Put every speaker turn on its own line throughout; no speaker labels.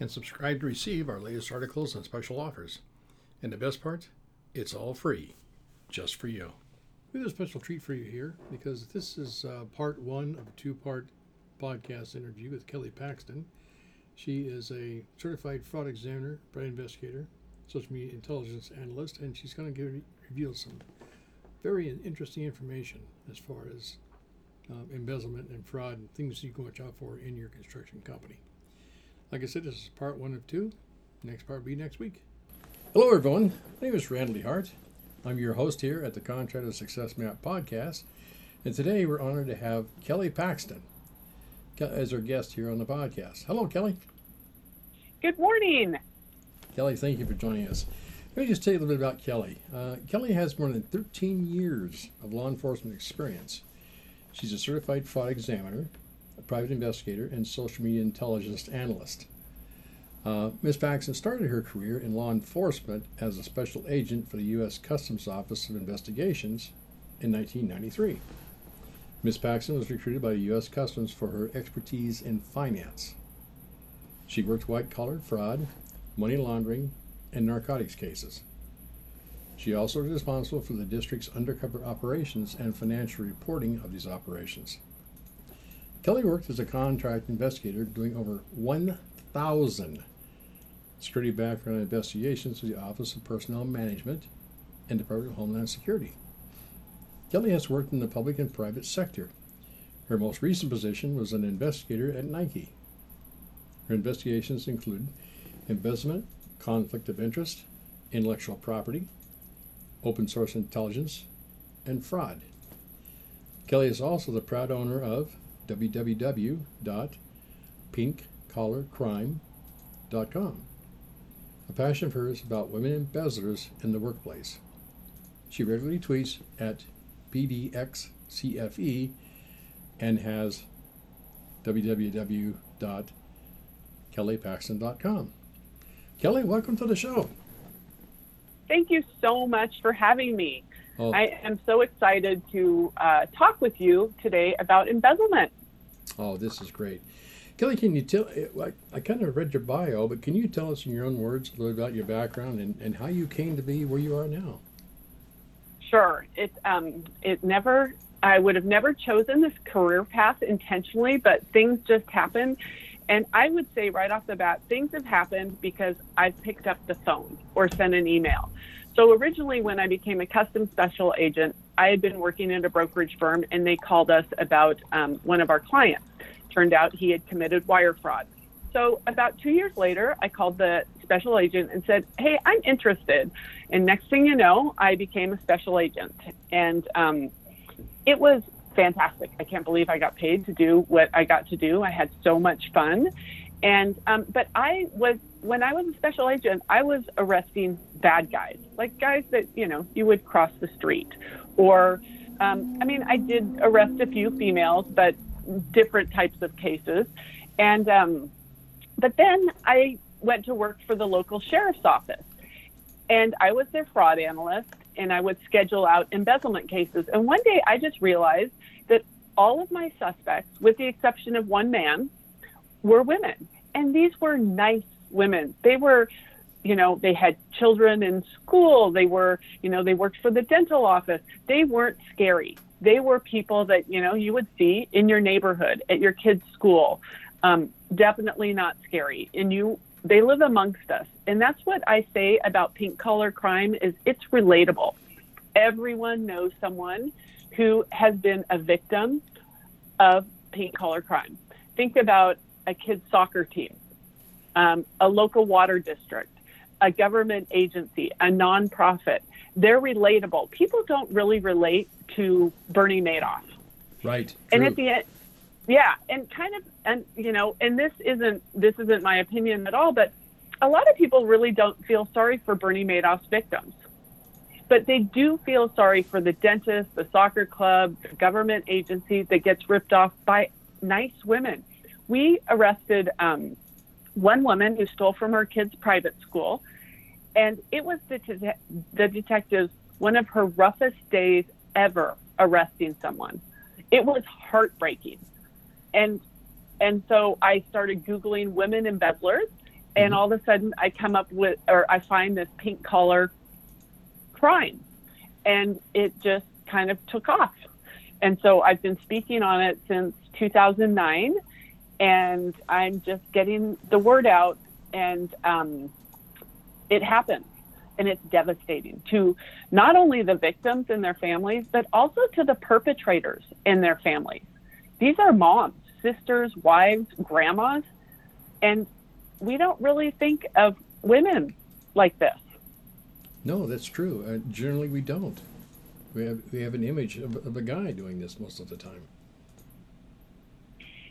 and subscribe to receive our latest articles and special offers. And the best part, it's all free, just for you. We have a special treat for you here because this is uh, part one of a two part podcast interview with Kelly Paxton. She is a certified fraud examiner, fraud investigator, social media intelligence analyst, and she's going to reveal some very interesting information as far as um, embezzlement and fraud and things you can watch out for in your construction company. Like I said, this is part one of two. Next part will be next week. Hello, everyone. My name is Bradley Hart. I'm your host here at the Contractor Success Map podcast. And today we're honored to have Kelly Paxton as our guest here on the podcast. Hello, Kelly.
Good morning.
Kelly, thank you for joining us. Let me just tell you a little bit about Kelly. Uh, Kelly has more than 13 years of law enforcement experience. She's a certified fraud examiner, private investigator, and social media intelligence analyst. Uh, Ms. Paxton started her career in law enforcement as a special agent for the U.S. Customs Office of Investigations in 1993. Ms. Paxton was recruited by the U.S. Customs for her expertise in finance. She worked white collar fraud, money laundering, and narcotics cases. She also is responsible for the district's undercover operations and financial reporting of these operations. Kelly worked as a contract investigator doing over 1,000 security background investigations with the Office of Personnel Management and Department of Homeland Security. Kelly has worked in the public and private sector. Her most recent position was an investigator at Nike. Her investigations include embezzlement, conflict of interest, intellectual property, open source intelligence, and fraud. Kelly is also the proud owner of www.pinkcollarcrime.com. A passion of hers about women embezzlers in the workplace. She regularly tweets at PDXCFE and has www.kellypaxton.com. Kelly, welcome to the show.
Thank you so much for having me. Oh. I am so excited to uh, talk with you today about embezzlement.
Oh, this is great. Kelly, can you tell? I, I kind of read your bio, but can you tell us in your own words a little about your background and, and how you came to be where you are now?
Sure. It um, it never. I would have never chosen this career path intentionally, but things just happened. And I would say right off the bat, things have happened because I've picked up the phone or sent an email. So originally, when I became a custom special agent, I had been working at a brokerage firm and they called us about um, one of our clients. Turned out he had committed wire fraud. So about two years later, I called the special agent and said, Hey, I'm interested. And next thing you know, I became a special agent. And um, it was fantastic. I can't believe I got paid to do what I got to do. I had so much fun. And um, but I was when I was a special agent, I was arresting bad guys, like guys that you know you would cross the street, or um, I mean, I did arrest a few females, but different types of cases. And um, but then I went to work for the local sheriff's office, and I was their fraud analyst, and I would schedule out embezzlement cases. And one day I just realized that all of my suspects, with the exception of one man, were women. And these were nice women. They were, you know, they had children in school. They were, you know, they worked for the dental office. They weren't scary. They were people that, you know, you would see in your neighborhood, at your kid's school. Um, definitely not scary. And you, they live amongst us. And that's what I say about pink collar crime is it's relatable. Everyone knows someone who has been a victim of pink collar crime. Think about a kid's soccer team, um, a local water district, a government agency, a nonprofit. They're relatable. People don't really relate to Bernie Madoff.
Right. True.
And at the end, yeah, and kind of, and you know, and this isn't this isn't my opinion at all, but a lot of people really don't feel sorry for Bernie Madoff's victims, but they do feel sorry for the dentist, the soccer club, the government agency that gets ripped off by nice women. We arrested um, one woman who stole from her kid's private school, and it was the, det- the detectives one of her roughest days ever arresting someone. It was heartbreaking, and and so I started googling women embezzlers, and mm-hmm. all of a sudden I come up with or I find this pink collar crime, and it just kind of took off, and so I've been speaking on it since 2009, and I'm just getting the word out, and um, it happens. And it's devastating to not only the victims and their families, but also to the perpetrators and their families. These are moms, sisters, wives, grandmas, and we don't really think of women like this.
No, that's true. Uh, generally, we don't. We have we have an image of, of a guy doing this most of the time.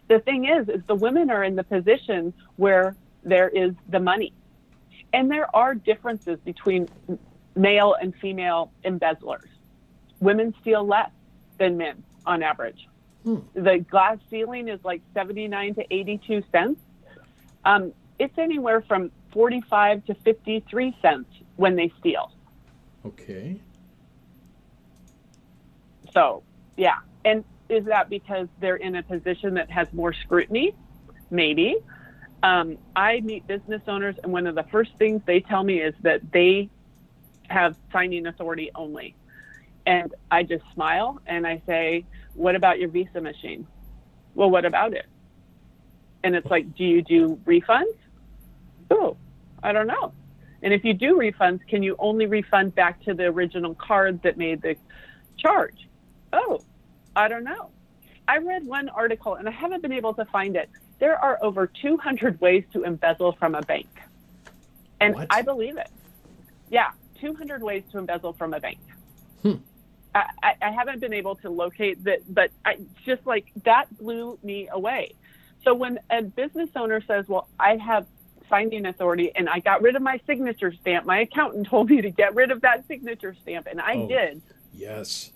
The thing is, is the women are in the position where there is the money, and there are differences between male and female embezzlers. Women steal less than men on average.
Hmm.
The glass ceiling is like 79 to 82 cents. Um, it's anywhere from 45 to 53 cents when they steal.
Okay.
So, yeah. And is that because they're in a position that has more scrutiny? Maybe. Um, I meet business owners, and one of the first things they tell me is that they have signing authority only. And I just smile and I say, What about your Visa machine? Well, what about it? And it's like, Do you do refunds? Oh, I don't know. And if you do refunds, can you only refund back to the original card that made the charge? Oh, I don't know. I read one article and I haven't been able to find it. There are over 200 ways to embezzle from a bank. And
What?
I believe it. Yeah, 200 ways to embezzle from a bank.
Hmm.
I, I, I haven't been able to locate that, but I just like that blew me away. So when a business owner says, Well, I have signing authority and I got rid of my signature stamp, my accountant told me to get rid of that signature stamp, and I
Oh.
did.
Yes.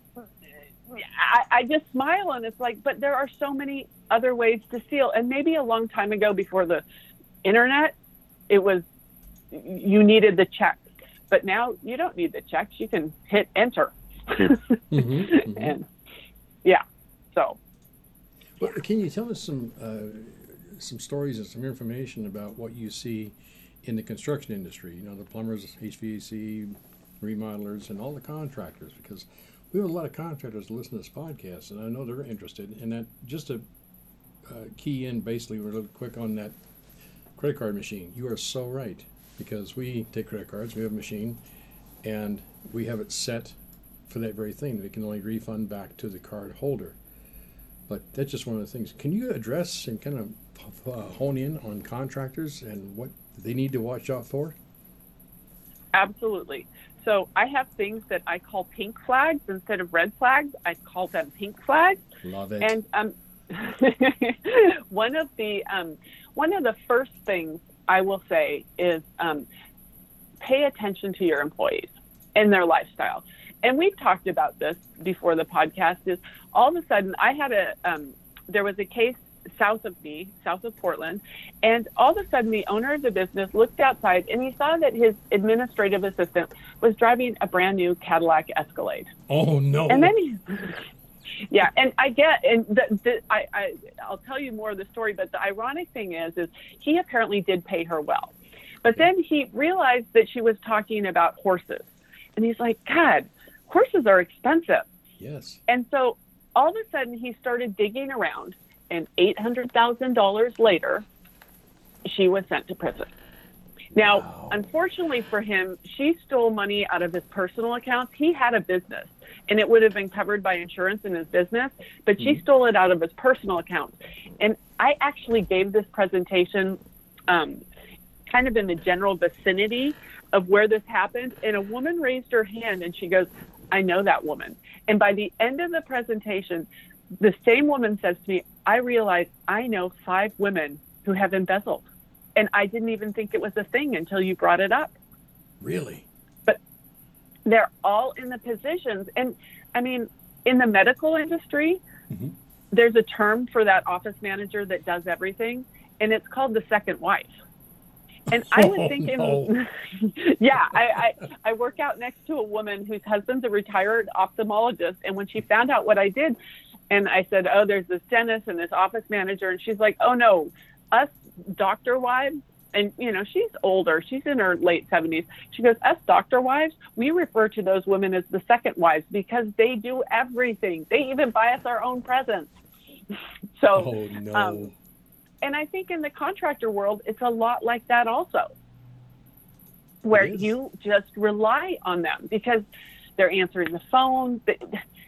I, I just smile and it's like, but there are so many other ways to steal. And maybe a long time ago, before the internet, it was you needed the checks, but now you don't need the checks. You can hit enter,
hmm
and yeah. So
Well, can you tell us some uh, some stories and some information about what you see in the construction industry? You know, the plumbers, HVAC, remodelers, and all the contractors, because we have a lot of contractors listen to this podcast, and I know they're interested. And that just to uh, key in basically real quick on that credit card machine. You are so right because we take credit cards, we have a machine, and we have it set for that very thing. We can only refund back to the card holder. But that's just one of the things. Can you address and kind of uh, hone in on contractors and what they need to watch out for?
absolutely. So I have things that I call pink flags instead of red flags. I call them pink flags.
Love it.
And um, one of the um, one of the first things I will say is um, pay attention to your employees and their lifestyle. And we've talked about this before the podcast. Is all of a sudden I had a um, there was a case south of me, south of Portland, and all of a sudden the owner of the business looked outside and he saw that his administrative assistant was driving a brand new Cadillac Escalade.
oh no!
And then he, yeah, and I get, and the, the, I, I, I'll tell you more of the story. But the ironic thing is, is he apparently did pay her well, but then he realized that she was talking about horses, and he's like, God, horses are expensive.
yes.
And so all of a sudden he started digging around, and eight hundred thousand dollars later, she was sent to prison. Now,
Wow.
unfortunately for him, she stole money out of his personal accounts. He had a business, and it would have been covered by insurance in his business, but she stole it out of his personal accounts. And I actually gave this presentation um, kind of in the general vicinity of where this happened, and a woman raised her hand and she goes, I know that woman. And by the end of the presentation, the same woman says to me, I realize I know five women who have embezzled. And I didn't even think it was a thing until you brought it up.
Really?
But they're all in the positions. And I mean, in the medical industry,
Mhm.
there's a term for that office manager that does everything, and it's called the second wife. And I
Oh,
was thinking,
no.
yeah, I, I, I work out next to a woman whose husband's a retired ophthalmologist. And when she found out what I did, and I said, oh, there's this dentist and this office manager, and she's like, oh, no, us doctor wives, and you know, she's older, she's in her late 70s. She goes, us doctor wives, we refer to those women as the second wives because they do everything. They even buy us our own presents. So,
Oh no.
um, and I think in the contractor world, it's a lot like that also, where you just rely on them because they're answering the phone. They,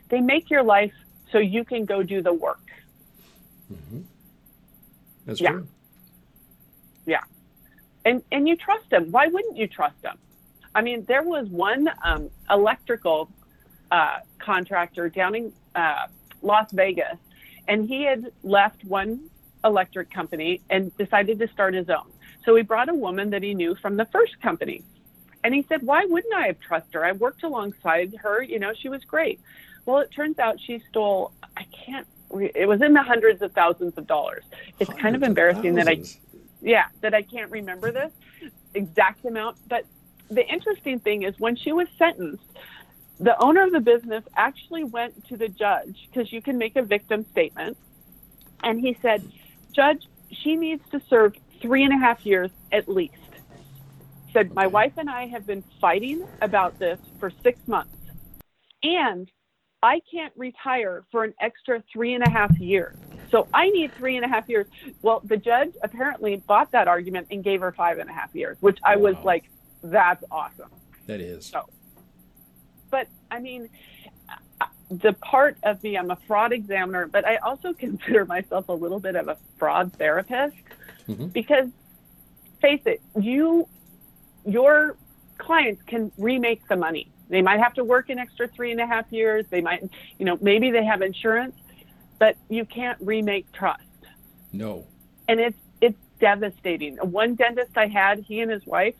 they make your life so you can go do the work.
That's
yeah.
true.
And, and you trust them. Why wouldn't you trust them? I mean, there was one um, electrical uh, contractor down in uh, Las Vegas, and he had left one electric company and decided to start his own. So he brought a woman that he knew from the first company. And he said, Why wouldn't I have trusted her? I worked alongside her. You know, she was great. Well, it turns out she stole, I can't, re- it was in the hundreds of thousands of dollars. It's kind of embarrassing that I yeah, that I can't remember this exact amount. But the interesting thing is when she was sentenced, the owner of the business actually went to the judge because you can make a victim statement. And he said, Judge, she needs to serve three and a half years at least. Said, My wife and I have been fighting about this for six months. And I can't retire for an extra three and a half years. So I need three and a half years. Well, the judge apparently bought that argument and gave her five and a half years, which I was
Wow.
like, that's awesome.
That is.
So- But I mean, uh, the part of me, I'm a fraud examiner, but I also consider myself a little bit of a fraud therapist
Mhm.
because face it, you, your clients can remake the money. They might have to work an extra three and a half years. They might, you know, maybe they have insurance, but you can't remake trust
No.
and it's it's devastating. One dentist I had, he and his wife,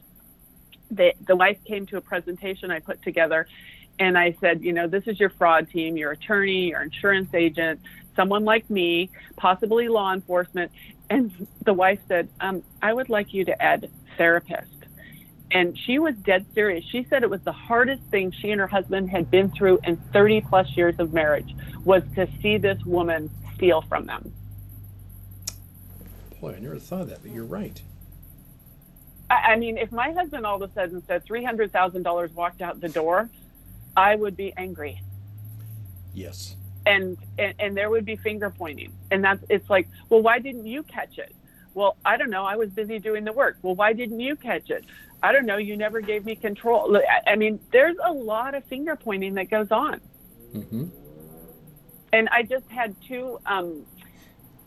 the the wife came to a presentation I put together, and I said, you know, this is your fraud team, your attorney, your insurance agent, someone like me, possibly law enforcement, and the wife said, um, I would like you to add therapist. And she was dead serious. She said it was the hardest thing she and her husband had been through in 30 plus years of marriage was to see this woman steal from them.
Boy, I never thought of that, but you're right.
I, I mean, if my husband all of a sudden said three hundred thousand dollars walked out the door, I would be angry,
Yes.
and, and and there would be finger pointing, and that's it's like, well, why didn't you catch it? Well, I don't know. I was busy doing the work. Well, why didn't you catch it? I don't know. You never gave me control. I- mean, there's a lot of finger pointing that goes on.
Mm-hmm.
and I just had two um,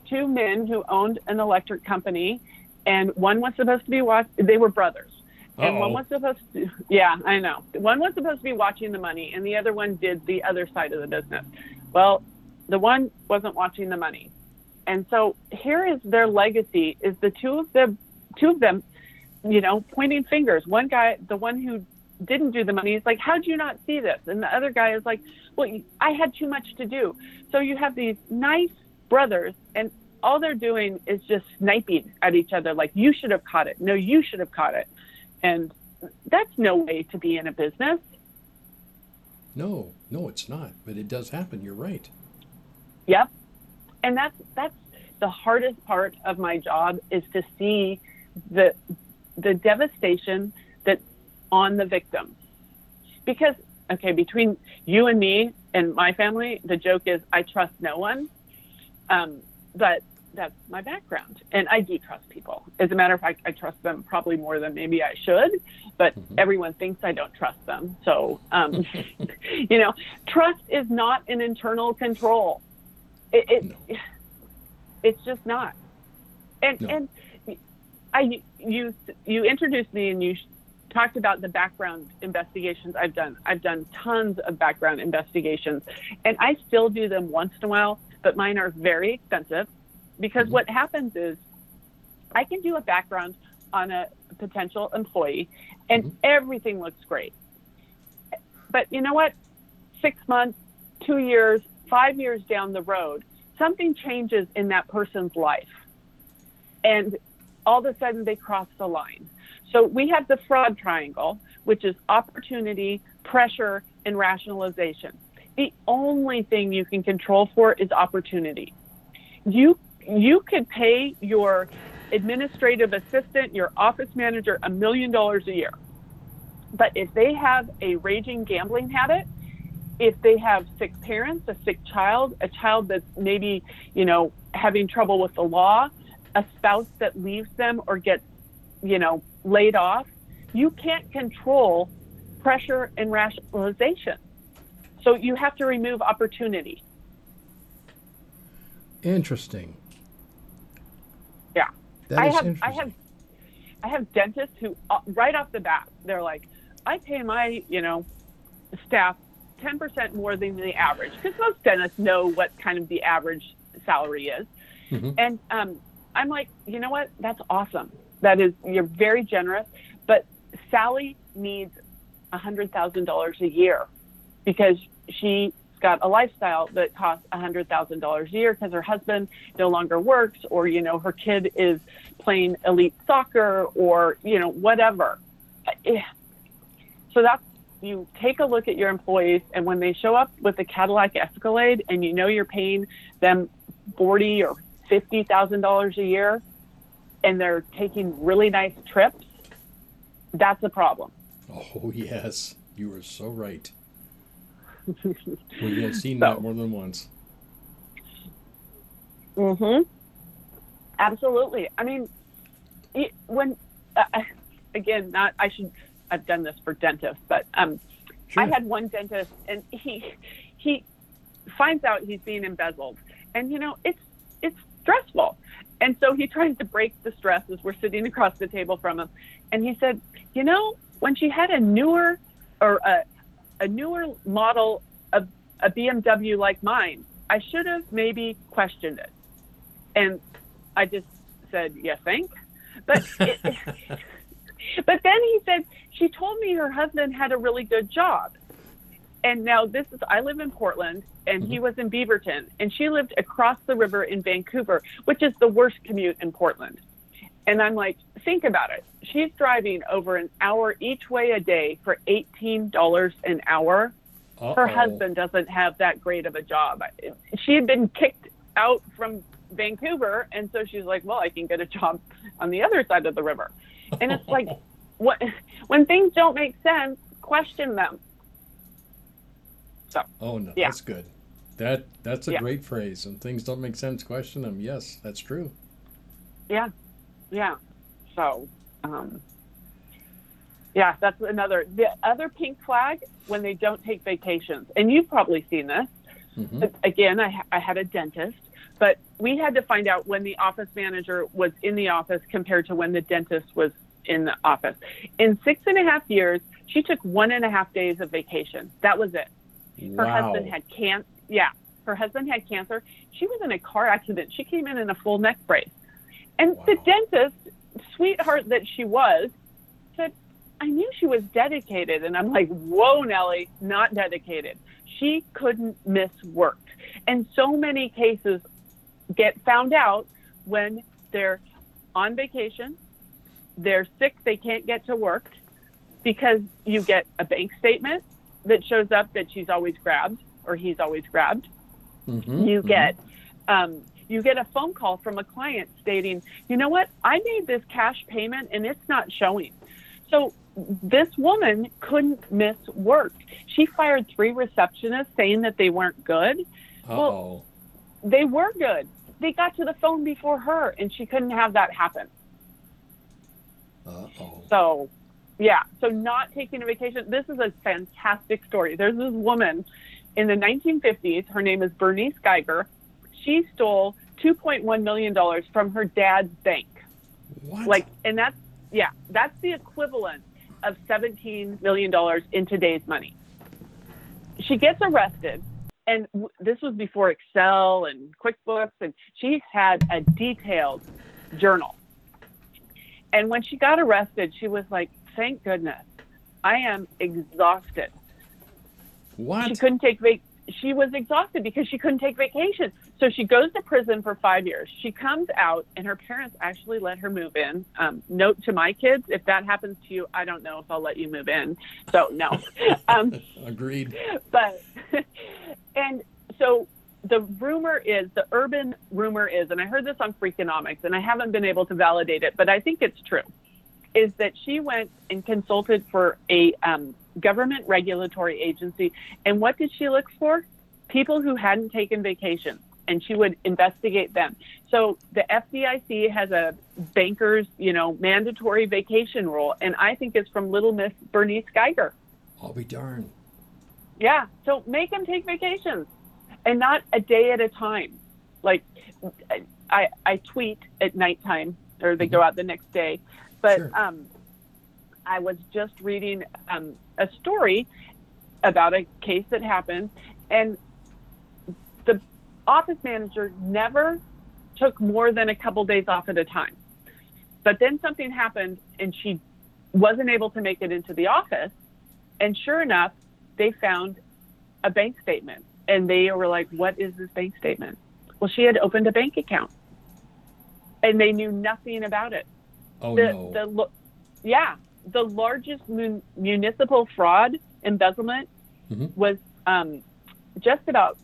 two men who owned an electric company, and one was supposed to be watch. They were brothers, and one was supposed to. Yeah, I know. One was supposed to be watching the money, and the other one did the other side of the business. Well, the one wasn't watching the money, and so here is their legacy: is the two of them, two of them, you know, pointing fingers. One guy, the one who didn't do the money, is like, "How'd you not see this?" And the other guy is like, well, I had too much to do. So you have these nice brothers, and all they're doing is just sniping at each other, like, you should have caught it. No, you should have caught it. And that's no way to be in a business.
No, no, it's not. But it does happen. You're right.
Yep. And that's that's the hardest part of my job is to see the the devastation that's on the victims. Because okay, between you and me and my family, the joke is I trust no one. Um, but that's my background, and I do trust people. As a matter of fact, I trust them probably more than maybe I should. But
Mhm.
everyone thinks I don't trust them. So, um, you know, trust is not an internal control. It, it
No.
it's just not. And
No.
and I you you introduced me and you talked about the background investigations I've done. I've done tons of background investigations, and I still do them once in a while, but mine are very expensive because
Mhm.
what happens is I can do a background on a potential employee, and
Mhm.
everything looks great. But you know what? Six months, two years, five years down the road, something changes in that person's life. And all of a sudden they cross the line. So we have the fraud triangle, which is opportunity, pressure, and rationalization. The only thing you can control for is opportunity. You you could pay your administrative assistant, your office manager a million dollars a year. But if they have a raging gambling habit, if they have sick parents, a sick child, a child that's maybe, you know, having trouble with the law, a spouse that leaves them or gets, you know, laid off, you can't control pressure and rationalization. So you have to remove opportunity.
Interesting.
Yeah.
That
I
is
have I have I have dentists who uh, right off the bat they're like, I pay my you know staff ten percent more than the average because most dentists know what kind of the average salary is,
Mhm.
and um, I'm like, you know what? That's awesome. That is you're very generous, but Sally needs a hundred thousand dollars a year because she's got a lifestyle that costs a hundred thousand dollars a year because her husband no longer works or you know her kid is playing elite soccer or you know whatever Eh, so that's you take a look at your employees and when they show up with a cadillac escalade and you know you're paying them forty or fifty thousand dollars a year and they're taking really nice trips that's a problem
Oh yes, you are so right. We have seen
So-
that more than once.
Mm-hmm. Absolutely. I mean, it, when uh, again, not I should. I've done this for dentists, but um,
Sure.
I had one dentist, and he he finds out he's being embezzled, and you know it's it's stressful, and so he tries to break the stress as we're sitting across the table from him, and he said, you know, when she had a newer or a a newer model of a BMW like mine, I should have maybe questioned it, and I just said, "You think?" But it, but then he said she told me her husband had a really good job, and now this is I live in Portland, and he mm-hmm. was in Beaverton, and she lived across the river in Vancouver, which is the worst commute in Portland. And I'm like, think about it. She's driving over an hour each way a day for eighteen dollars an hour her
Uh-oh.
husband doesn't have that great of a job. She had been kicked out from Vancouver, and so she's like, "Well, I can get a job on the other side of the river." And it's like, what when things don't make sense, question them.
Oh no,
Yeah.
that's good. That that's a
Yeah.
great phrase. And things don't make sense, question them. Yes, that's true.
Yeah, yeah. So, um, yeah, that's another. The other pink flag when they don't take vacations, and you've probably seen this.
hmm
again, I, I had a dentist, but we had to find out when the office manager was in the office compared to when the dentist was in the office. In six and a half years, she took one and a half days of vacation. That was it. Her
wow.
husband had cancer. yeah, her husband had cancer. She was in a car accident. She came in in a full neck brace. And the dentist, sweetheart that she was, said, I knew she was dedicated. And I'm like, whoa, Nellie, not dedicated. She couldn't miss work. And so many cases get found out when they're on vacation, they're sick, they can't get to work because you get a bank statement that shows up that she's always grabbed or he's always grabbed.
Mhm,
You
mhm.
get um, you get a phone call from a client stating, you know what, I made this cash payment and it's not showing. So this woman couldn't miss work. She fired three receptionists saying that they weren't good.
Uh-oh.
They were good. They got to the phone before her and she couldn't have that happen.
Uh-oh.
So, yeah, so not taking a vacation. This is a fantastic story. There's this woman in the 1950s. Her name is Bernice Geiger. She stole $2.1 million from her dad's bank.
What?
Like, and that's, yeah, that's the equivalent of $17 million in today's money. She gets arrested, and w- this was before Excel and QuickBooks, and she had a detailed journal. And when she got arrested, she was like, "Thank goodness, I am exhausted."
What?
She couldn't take vac. She was exhausted because she couldn't take vacation. So she goes to prison for five years. She comes out, and her parents actually let her move in. Um, note to my kids: if that happens to you, I don't know if I'll let you move in. So no. um,
Agreed.
but and so the rumor is the urban rumor is and i heard this on freakonomics and i haven't been able to validate it but i think it's true is that she went and consulted for a um, government regulatory agency and what did she look for people who hadn't taken vacation and she would investigate them so the fdic has a bankers you know mandatory vacation rule and i think it's from little miss bernice geiger
I'll be darned.
yeah. So make them take vacations and not a day at a time. Like I, I tweet at nighttime or they go out the next day. But
Sure.
um, I was just reading um, a story about a case that happened and the office manager never took more than a couple days off at a time. But then something happened and she wasn't able to make it into the office. And sure enough, they found a bank statement and they were like, What is this bank statement? Well, she had opened a bank account and they knew nothing about it.
Oh
the,
no.
the, yeah, the largest mun- municipal fraud embezzlement
Mhm.
was um, just about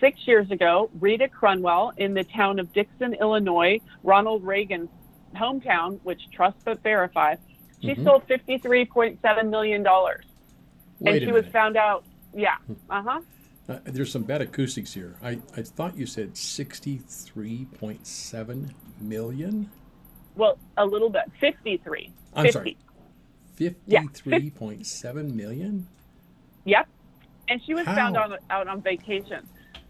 six years ago. Rita Crundwell in the town of Dixon, Illinois, Ronald Reagan's hometown, which trust but verify, she
Mhm.
stole $53.7 million.
Wait
and she was found out, yeah, uh huh.
Uh, there's some bad acoustics here. I, I thought you said 63.7 million.
Well, a little bit, 53.
I'm
50.
sorry.
Yeah,
53.7 million?
Yep. And she was found on out on vacation.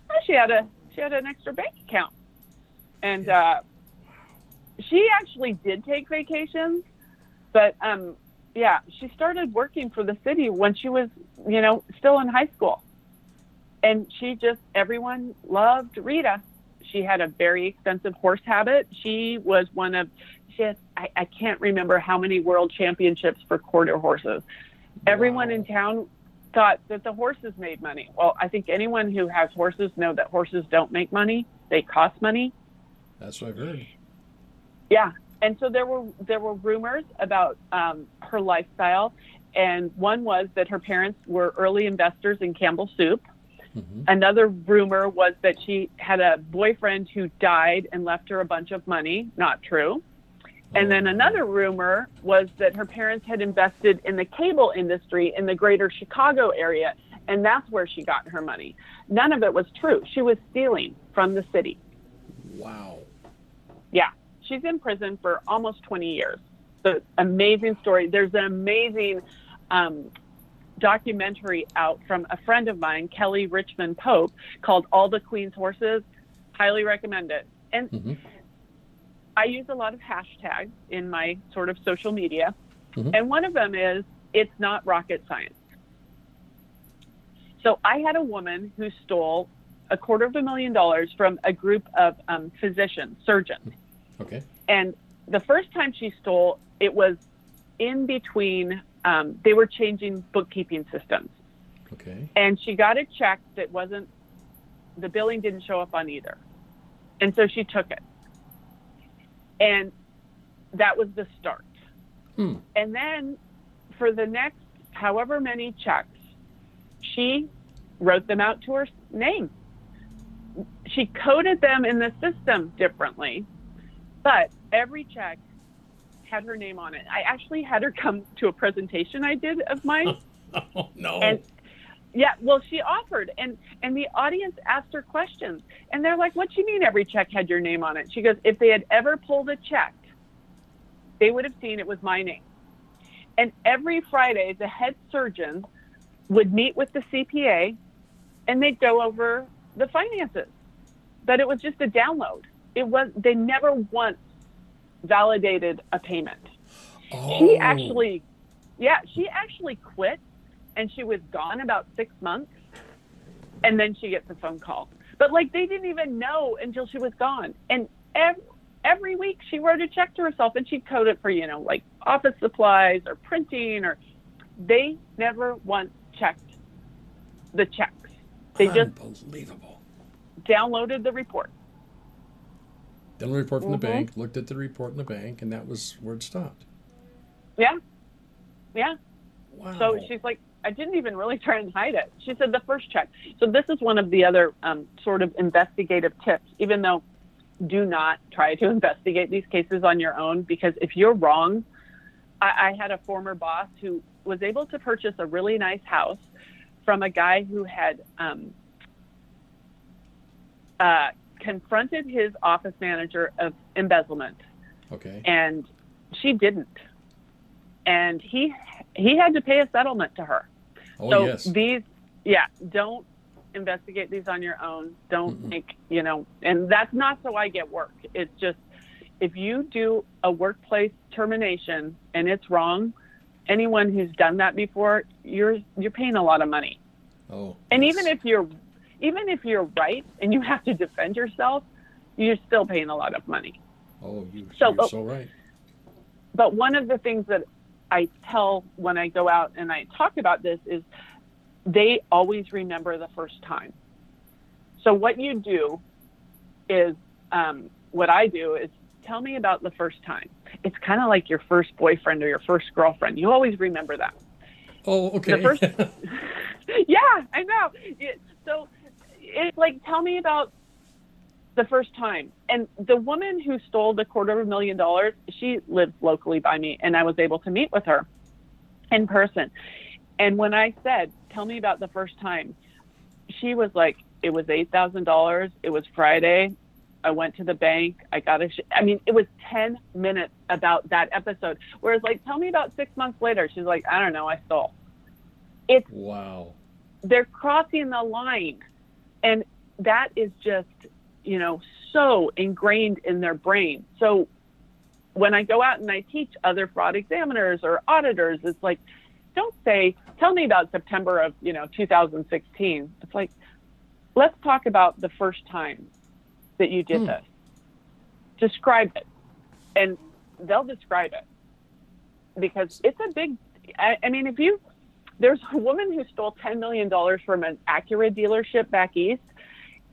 Well, she had a she had an extra bank account, and uh, she actually did take vacations, but um, yeah, she started working for the city when she was you know still in high school, and she just everyone loved Rita. She had a very extensive horse habit. She was one of had I, I can't remember how many world championships for quarter horses. Everyone in town thought that the horses made money. Well, I think anyone who has horses know that horses don't make money; they cost money.
That's what I've heard.
Yeah, and so there were there were rumors about um, her lifestyle, and one was that her parents were early investors in Campbell Soup.
hmm
Another rumor was that she had a boyfriend who died and left her a bunch of money. Not true. And then another rumor was that her parents had invested in the cable industry in the greater Chicago area, and that's where she got her money. None of it was true. She was stealing from the city.
Wow.
Yeah, she's in prison for almost 20 years. So amazing story. There's an amazing um, documentary out from a friend of mine, Kelly Richmond Pope, called All the Queen's Horses. Highly recommend it. And
hmm
I use a lot of hashtags in my sort of social media,
Mhm.
and one of them is "It's not rocket science." So I had a woman who stole a quarter of a million dollars from a group of um, physicians, surgeons,
Okay.
and the first time she stole, it was in between. Um, they were changing bookkeeping systems,
Okay.
and she got a check that wasn't. The billing didn't show up on either, and so she took it. And that was the start.
Hmm.
And then for the next however many checks, she wrote them out to her name. She coded them in the system differently, but every check had her name on it. I actually had her come to a presentation I did of mine.
Oh, no.
And yeah, well, she offered, and and the audience asked her questions, and they're like, "What do you mean every check had your name on it?" She goes, "If they had ever pulled a check, they would have seen it was my name." And every Friday, the head surgeon would meet with the CPA, and they'd go over the finances. But it was just a download. It was they never once validated a payment
oh.
she actually yeah she actually quit and she was gone about six months and then she gets a phone call but like they didn't even know until she was gone and ev- every week she wrote a check to herself and she'd code it for, you know, like office supplies or printing or they never once checked the checks. They just
Unbelievable.
downloaded the report.
Done a report from
Mhm.
the bank, looked at the report in the bank, and that was where it stopped.
Yeah. Yeah.
Wow.
So she's like, I didn't even really try and hide it. She said the first check. So this is one of the other um, sort of investigative tips, even though do not try to investigate these cases on your own because if you're wrong, I, I had a former boss who was able to purchase a really nice house from a guy who had um, uh, confronted his office manager of embezzlement
okay.
and she didn't. And he he had to pay a settlement to her.
Oh
so
yes.
these yeah, don't investigate these on your own. Don't
Mm-mm.
think, you know, and that's not so I get work. It's just if you do a workplace termination and it's wrong, anyone who's done that before, you're you're paying a lot of money.
oh.
And
yes.
even if you're even if you're right and you have to defend yourself, you're still paying a lot of money.
Oh, you,
So-
you're oh, so right.
but one of the things that I tell when I go out and I talk about this is they always remember the first time. So what you do is um, what I do is tell me about the first time. It's kind of like your first boyfriend or your first girlfriend. You always remember that.
Oh, okay.
The first- yeah, I know. It, so it's like tell me about the first time. And the woman who stole the quarter of a million dollars, she lives locally by me, and I was able to meet with her in person. And when I said, "Tell me about the first time," she was like, "It was eight thousand dollars. It was Friday. I went to the bank. I got a. Sh-. I mean, it was ten minutes about that episode. Whereas, like, tell me about six months later. She's like, "I don't know. I stole." It's
wow.
they're crossing the line and that is just you know so ingrained in their brain. So when i go out and i teach other fraud examiners or auditors it's like don't say tell me about september of you know 2016 it's like let's talk about the first time that you did
Hmm.
this. Describe it. And they'll describe it. Because it's a big I, I mean if you there's a woman who stole $10 million from an Acura dealership back east.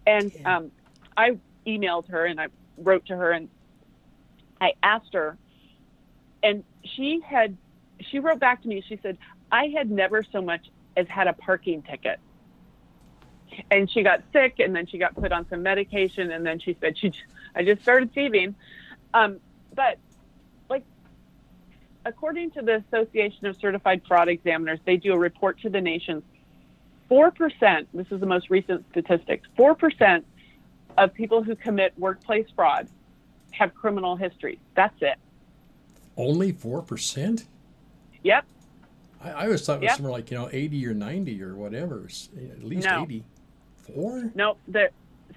And um, I emailed her and I wrote to her and I asked her, and she had, she wrote back to me. She said, I had never so much as had a parking ticket. And she got sick and then she got put on some medication. And then she said, she, I just started thieving. Um, but like, according to the Association of Certified Fraud Examiners, they do a report to the nation. 4%, this is the most recent statistics, 4% of people who commit workplace fraud have criminal histories. That's it.
Only four percent.
Yep.
I, I always thought it was
Yep.
somewhere like you know eighty or ninety or whatever. At least
No.
eighty. Four.
No, the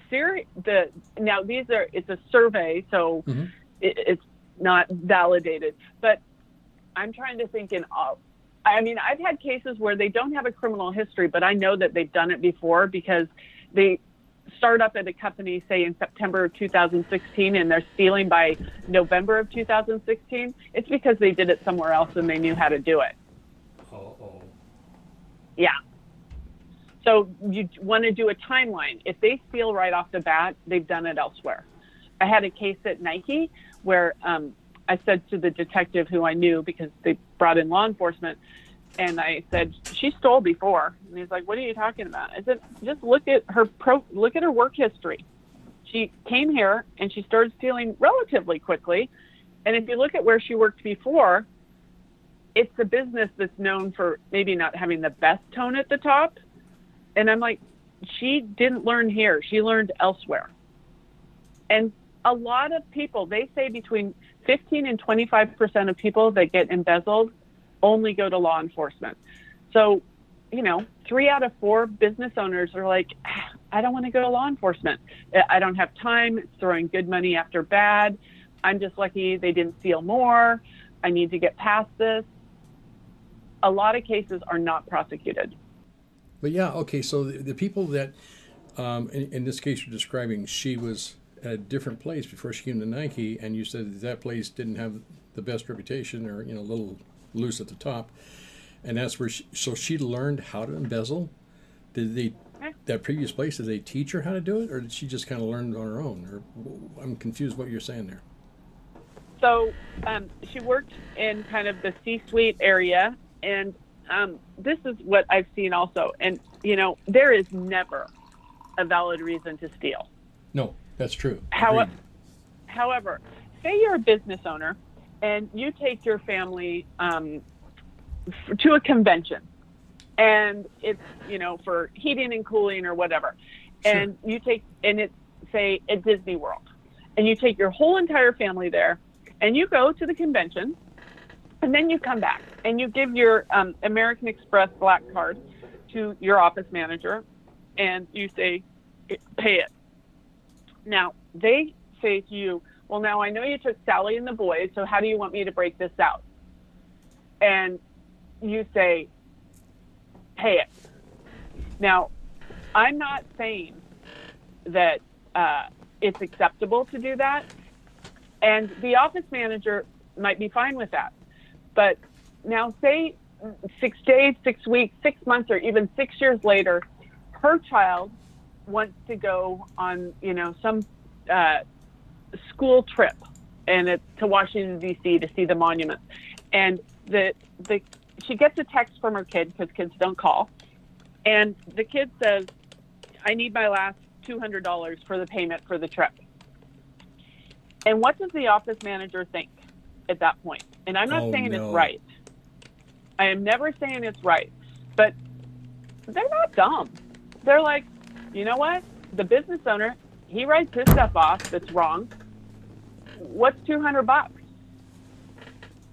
seri- the now these are it's a survey, so
Mhm.
it, it's not validated. But I'm trying to think in all. I mean, I've had cases where they don't have a criminal history, but I know that they've done it before because they start up at a company, say in September of 2016, and they're stealing by November of 2016. It's because they did it somewhere else and they knew how to do it.
Oh, oh.
Yeah. So you want to do a timeline. If they steal right off the bat, they've done it elsewhere. I had a case at Nike where um, I said to the detective who I knew because they brought in law enforcement, and I said she stole before, and he's like, "What are you talking about?" I said, "Just look at her pro, look at her work history. She came here and she started stealing relatively quickly, and if you look at where she worked before, it's a business that's known for maybe not having the best tone at the top." And I'm like, she didn't learn here. She learned elsewhere. And a lot of people, they say between 15 and 25% of people that get embezzled only go to law enforcement. So, you know, three out of four business owners are like, "Ah, I don't want to go to law enforcement. I don't have time. It's throwing good money after bad. I'm just lucky they didn't steal more. I need to get past this. A lot of cases are not prosecuted.
But yeah, okay. So the, the people that, um, in, in this case, you're describing, she was at a different place before she came to Nike, and you said that, that place didn't have the best reputation, or you know, little loose at the top, and that's where she, so she learned how to embezzle. Did they that previous place did they teach her how to do it, or did she just kind of learn on her own? Or I'm confused what you're saying there.
So um, she worked in kind of the C-suite area, and um, this is what I've seen also. And you know, there is never a valid reason to steal.
No, that's true.
How, however, say you're a business owner and you take your family um, f- to a convention, and it's you know for heating and cooling or whatever,
Sure.
and you take and it's say at Disney World, and you take your whole entire family there, and you go to the convention, and then you come back and you give your um, American Express black card to your office manager, and you say, pay it. Now they say to you, well, now I know you took Sally and the boys, so how do you want me to break this out? And you say, pay it. Now, I'm not saying that uh, it's acceptable to do that, and the office manager might be fine with that. But now, say six days, six weeks, six months, or even six years later, her child wants to go on, you know, some uh, school trip, and it's to Washington D.C. to see the monuments, and the the she gets a text from her kid because kids don't call, and the kid says, "I need my last two hundred dollars for the payment for the trip." And what does the office manager think at that point? And I'm not
Oh,
saying
no.
it's right. I am never saying it's right, but they're not dumb. They're like, you know what? The business owner, he writes his stuff off that's wrong. What's 200 bucks?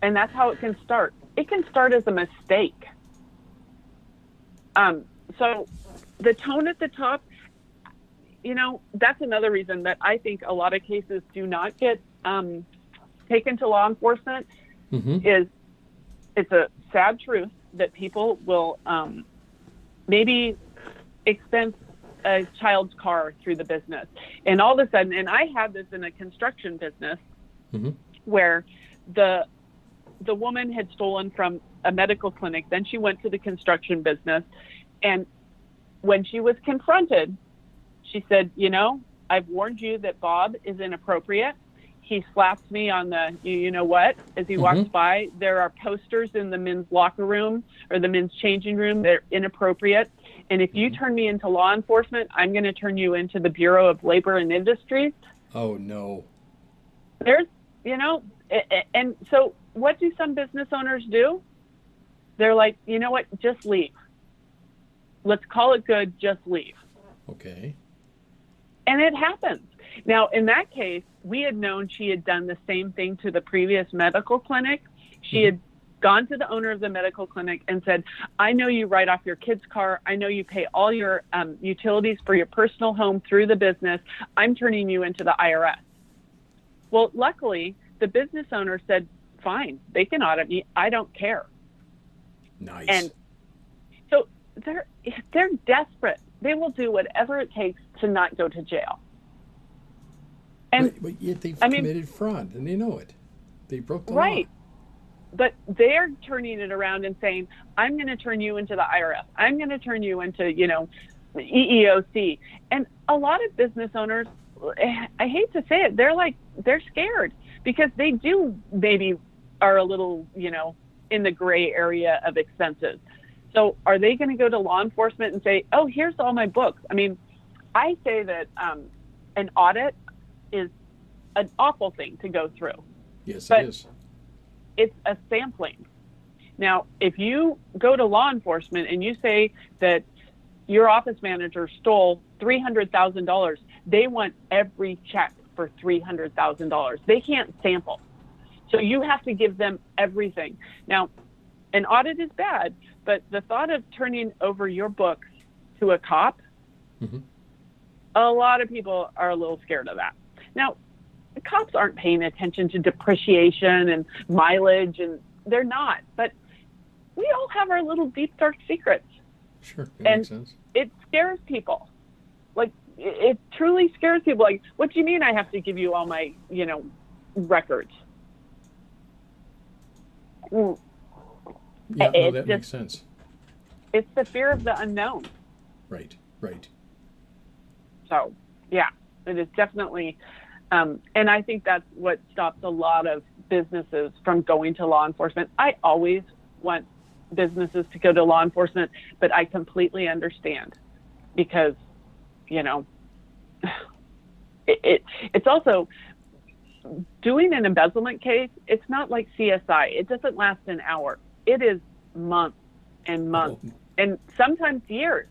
And that's how it can start. It can start as a mistake. Um, so the tone at the top, you know, that's another reason that I think a lot of cases do not get um, taken to law enforcement
Mm-hmm.
is it's a sad truth that people will um, maybe expense a child's car through the business, and all of a sudden, and I had this in a construction business
Mhm.
where the the woman had stolen from a medical clinic. Then she went to the construction business, and when she was confronted, she said, "You know, I've warned you that Bob is inappropriate." He slaps me on the, you, you know what, as he walks
Mhm.
by. There are posters in the men's locker room or the men's changing room that are inappropriate. And if you mm-hmm. turn me into law enforcement, I'm going to turn you into the Bureau of Labor and Industries.
Oh no.
There's, you know, and so what do some business owners do? They're like, you know what, just leave. Let's call it good, just leave.
Okay.
And it happens. Now, in that case, we had known she had done the same thing to the previous medical clinic. She had mm-hmm. Gone to the owner of the medical clinic and said, I know you write off your kid's car. I know you pay all your um, utilities for your personal home through the business. I'm turning you into the IRS. Well, luckily, the business owner said, fine, they can audit me. I don't care.
Nice.
And so they're they're desperate. They will do whatever it takes to not go to jail. And
but, but yet they've
I mean-
committed fraud and they know it. They broke the
right.
law.
But they're turning it around and saying, I'm going to turn you into the IRS. I'm going to turn you into, you know, EEOC. And a lot of business owners, I hate to say it, they're like, they're scared because they do maybe are a little, you know, in the gray area of expenses. So are they going to go to law enforcement and say, oh, here's all my books? I mean, I say that um, an audit is an awful thing to go through
Yes,
But-
it is.
It's a sampling. Now, if you go to law enforcement and you say that your office manager stole $300,000, they want every check for $300,000. They can't sample. So you have to give them everything. Now, an audit is bad, but the thought of turning over your books to a cop,
Mhm.
a lot of people are a little scared of that. Now, the cops aren't paying attention to depreciation and mileage, and they're not. But we all have our little deep, dark secrets.
Sure. That
and-
makes sense.
It scares people. Like it, it truly scares people. Like, what do you mean I have to give you all my, you know, records? Mm,
Yeah, no, that
just-
makes sense.
It's the fear of the unknown.
Right, right.
So, yeah, it is definitely, um, and I think that's what stops a lot of businesses from going to law enforcement. I always want businesses to go to law enforcement, but I completely understand because, you know, it, it it's also doing an embezzlement case. It's not like CSI. It doesn't last an hour. It is months and months and sometimes years.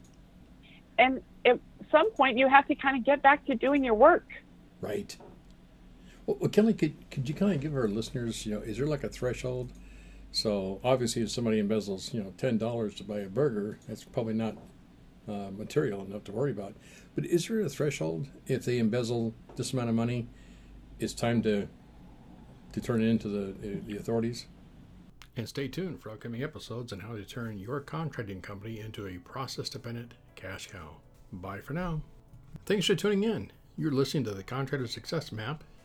And at some point, you have to kind of get back to doing your work.
Right. Well, Kelly, could, could you kind of give our listeners, you know, is there like a threshold? So obviously, if somebody embezzles, you know, ten dollars to buy a burger, that's probably not uh, material enough to worry about. But is there a threshold if they embezzle this amount of money? It's time to to turn it into the the authorities. And stay tuned for upcoming episodes on how to turn your contracting company into a process-dependent cash cow. Bye for now. Thanks for tuning in. You're listening to the Contractor Success Map.